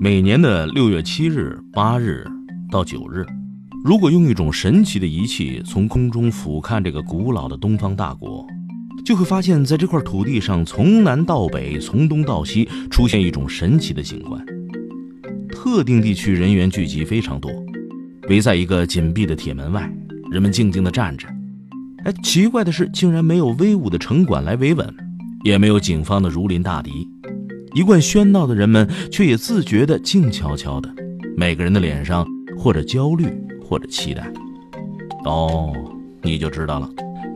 每年的六月七日、八日到九日，如果用一种神奇的仪器从空中俯瞰这个古老的东方大国，就会发现，在这块土地上，从南到北，从东到西，出现一种神奇的景观。特定地区人员聚集非常多，围在一个紧闭的铁门外，人们静静地站着。哎，奇怪的是，竟然没有威武的城管来维稳，也没有警方的如临大敌。一贯喧闹的人们，却也自觉地静悄悄的。每个人的脸上，或者焦虑，或者期待。哦，你就知道了，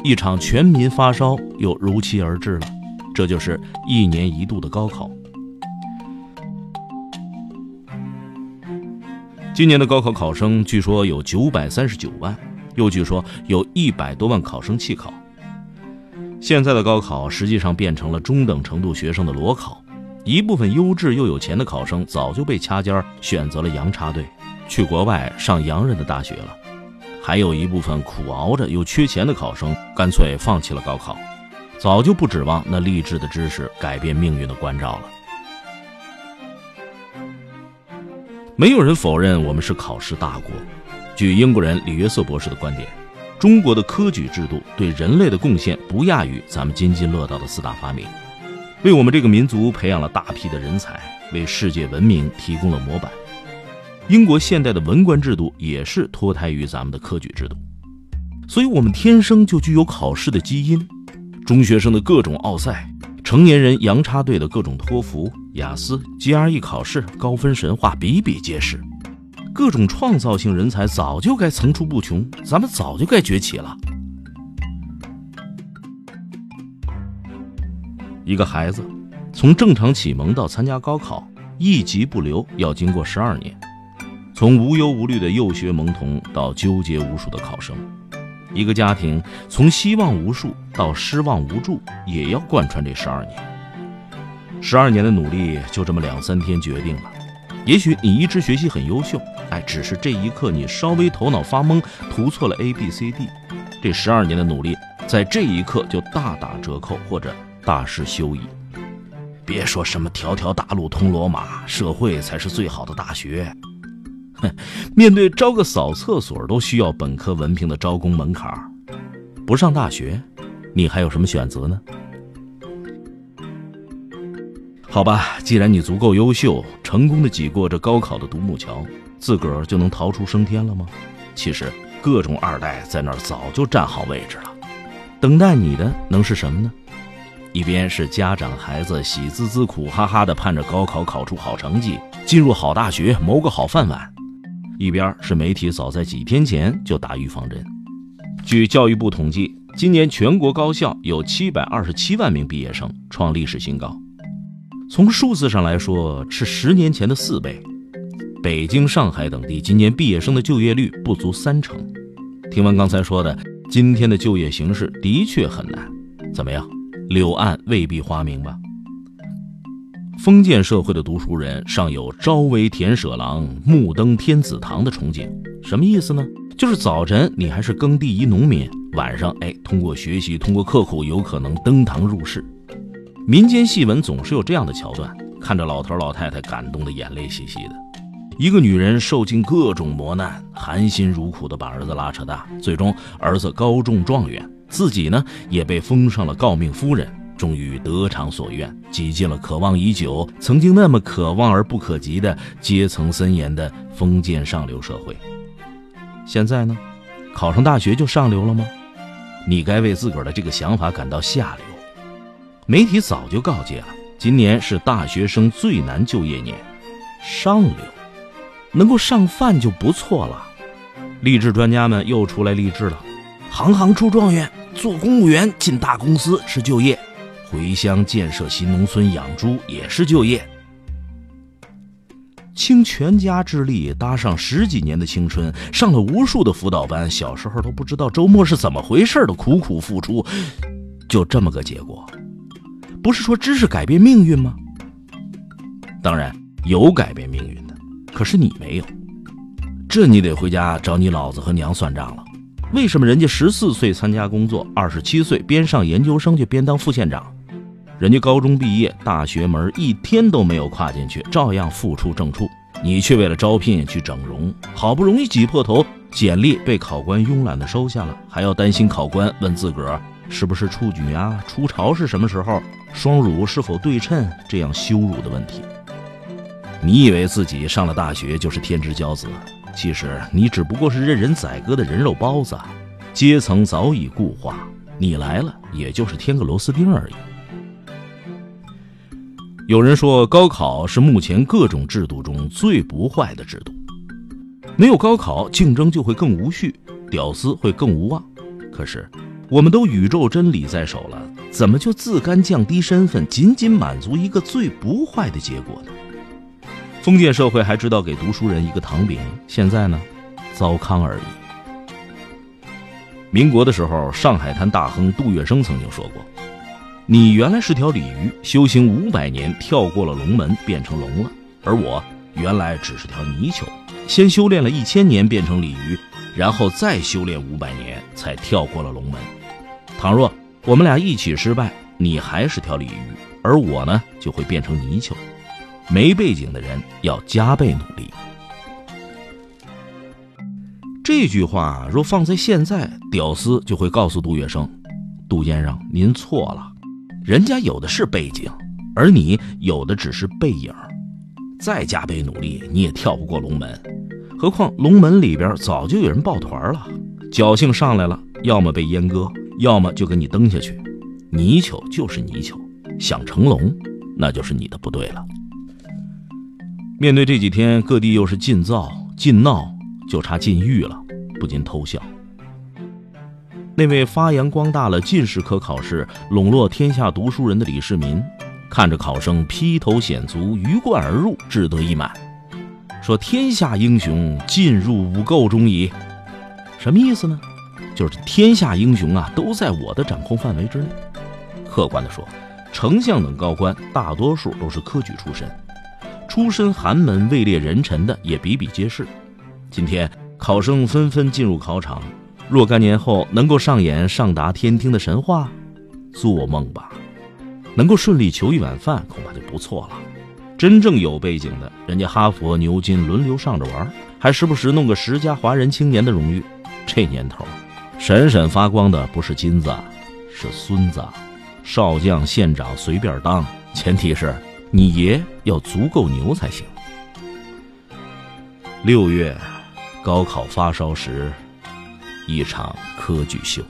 一场全民发烧又如期而至了。这就是一年一度的高考。今年的高考考生据说有九百三十九万，又据说有一百多万考生弃考。现在的高考实际上变成了中等程度学生的裸考。一部分优质又有钱的考生早就被掐尖儿选择了洋插队，去国外上洋人的大学了；还有一部分苦熬着又缺钱的考生，干脆放弃了高考，早就不指望那励志的知识改变命运的关照了。没有人否认我们是考试大国。据英国人李约瑟博士的观点，中国的科举制度对人类的贡献不亚于咱们津津乐道的四大发明。为我们这个民族培养了大批的人才，为世界文明提供了模板。英国现代的文官制度也是脱胎于咱们的科举制度，所以我们天生就具有考试的基因。中学生的各种奥赛，成年人洋插队的各种托福、雅思、GRE 考试，高分神话比比皆是。各种创造性人才早就该层出不穷，咱们早就该崛起了。一个孩子，从正常启蒙到参加高考，一级不留要经过十二年；从无忧无虑的幼学懵童到纠结无数的考生，一个家庭从希望无数到失望无助，也要贯穿这十二年。十二年的努力就这么两三天决定了。也许你一直学习很优秀，哎，只是这一刻你稍微头脑发懵，涂错了 A B C D，这十二年的努力在这一刻就大打折扣，或者。大势休矣，别说什么条条大路通罗马，社会才是最好的大学。哼，面对招个扫厕所都需要本科文凭的招工门槛，不上大学，你还有什么选择呢？好吧，既然你足够优秀，成功的挤过这高考的独木桥，自个儿就能逃出升天了吗？其实，各种二代在那儿早就站好位置了，等待你的能是什么呢？一边是家长孩子喜滋滋、苦哈哈的盼着高考考出好成绩，进入好大学，谋个好饭碗；一边是媒体早在几天前就打预防针。据教育部统计，今年全国高校有七百二十七万名毕业生，创历史新高。从数字上来说，是十年前的四倍。北京、上海等地今年毕业生的就业率不足三成。听完刚才说的，今天的就业形势的确很难。怎么样？柳暗未必花明吧。封建社会的读书人尚有朝为田舍郎，暮登天子堂的憧憬，什么意思呢？就是早晨你还是耕地一农民，晚上哎，通过学习，通过刻苦，有可能登堂入室。民间戏文总是有这样的桥段，看着老头老太太感动的眼泪兮兮的。一个女人受尽各种磨难，含辛茹苦的把儿子拉扯大，最终儿子高中状元。自己呢也被封上了诰命夫人，终于得偿所愿，挤进了渴望已久、曾经那么渴望而不可及的阶层森严的封建上流社会。现在呢，考上大学就上流了吗？你该为自个儿的这个想法感到下流。媒体早就告诫了，今年是大学生最难就业年。上流，能够上饭就不错了。励志专家们又出来励志了，行行出状元。做公务员进大公司是就业，回乡建设新农村养猪也是就业。倾全家之力搭上十几年的青春，上了无数的辅导班，小时候都不知道周末是怎么回事的苦苦付出，就这么个结果。不是说知识改变命运吗？当然有改变命运的，可是你没有，这你得回家找你老子和娘算账了。为什么人家十四岁参加工作，二十七岁边上研究生就边当副县长？人家高中毕业，大学门一天都没有跨进去，照样复出正处。你却为了招聘去整容，好不容易挤破头，简历被考官慵懒的收下了，还要担心考官问自个儿是不是处女啊，初潮是什么时候，双乳是否对称这样羞辱的问题。你以为自己上了大学就是天之骄子，其实你只不过是任人宰割的人肉包子，阶层早已固化，你来了也就是添个螺丝钉而已。有人说，高考是目前各种制度中最不坏的制度。没有高考，竞争就会更无序，屌丝会更无望。可是，我们都宇宙真理在手了，怎么就自甘降低身份，仅仅满足一个最不坏的结果呢？封建社会还知道给读书人一个糖饼，现在呢，糟糠而已。民国的时候，上海滩大亨杜月笙曾经说过。你原来是条鲤鱼，修行五百年，跳过了龙门，变成龙了；而我原来只是条泥鳅，先修炼了一千年变成鲤鱼，然后再修炼五百年才跳过了龙门。倘若我们俩一起失败，你还是条鲤鱼，而我呢就会变成泥鳅。没背景的人要加倍努力。这句话若放在现在，屌丝就会告诉杜月笙：“杜先生，您错了。”人家有的是背景，而你有的只是背影。再加倍努力，你也跳不过龙门。何况龙门里边早就有人抱团了，侥幸上来了，要么被阉割，要么就给你蹬下去。泥鳅就是泥鳅，想成龙，那就是你的不对了。面对这几天各地又是禁造禁闹，就差禁欲了，不禁偷笑。那位发扬光大了进士科考试，笼络天下读书人的李世民，看着考生披头显足，鱼贯而入，志得意满，说：“天下英雄尽入吾彀中矣。”什么意思呢？就是天下英雄啊，都在我的掌控范围之内。客观的说，丞相等高官大多数都是科举出身，出身寒门、位列人臣的也比比皆是。今天考生纷纷进入考场。若干年后能够上演上达天听的神话，做梦吧！能够顺利求一碗饭，恐怕就不错了。真正有背景的，人家哈佛、牛津轮流上着玩，还时不时弄个十佳华人青年的荣誉。这年头，闪闪发光的不是金子，是孙子。少将、县长随便当，前提是你爷要足够牛才行。六月，高考发烧时。一场科举秀。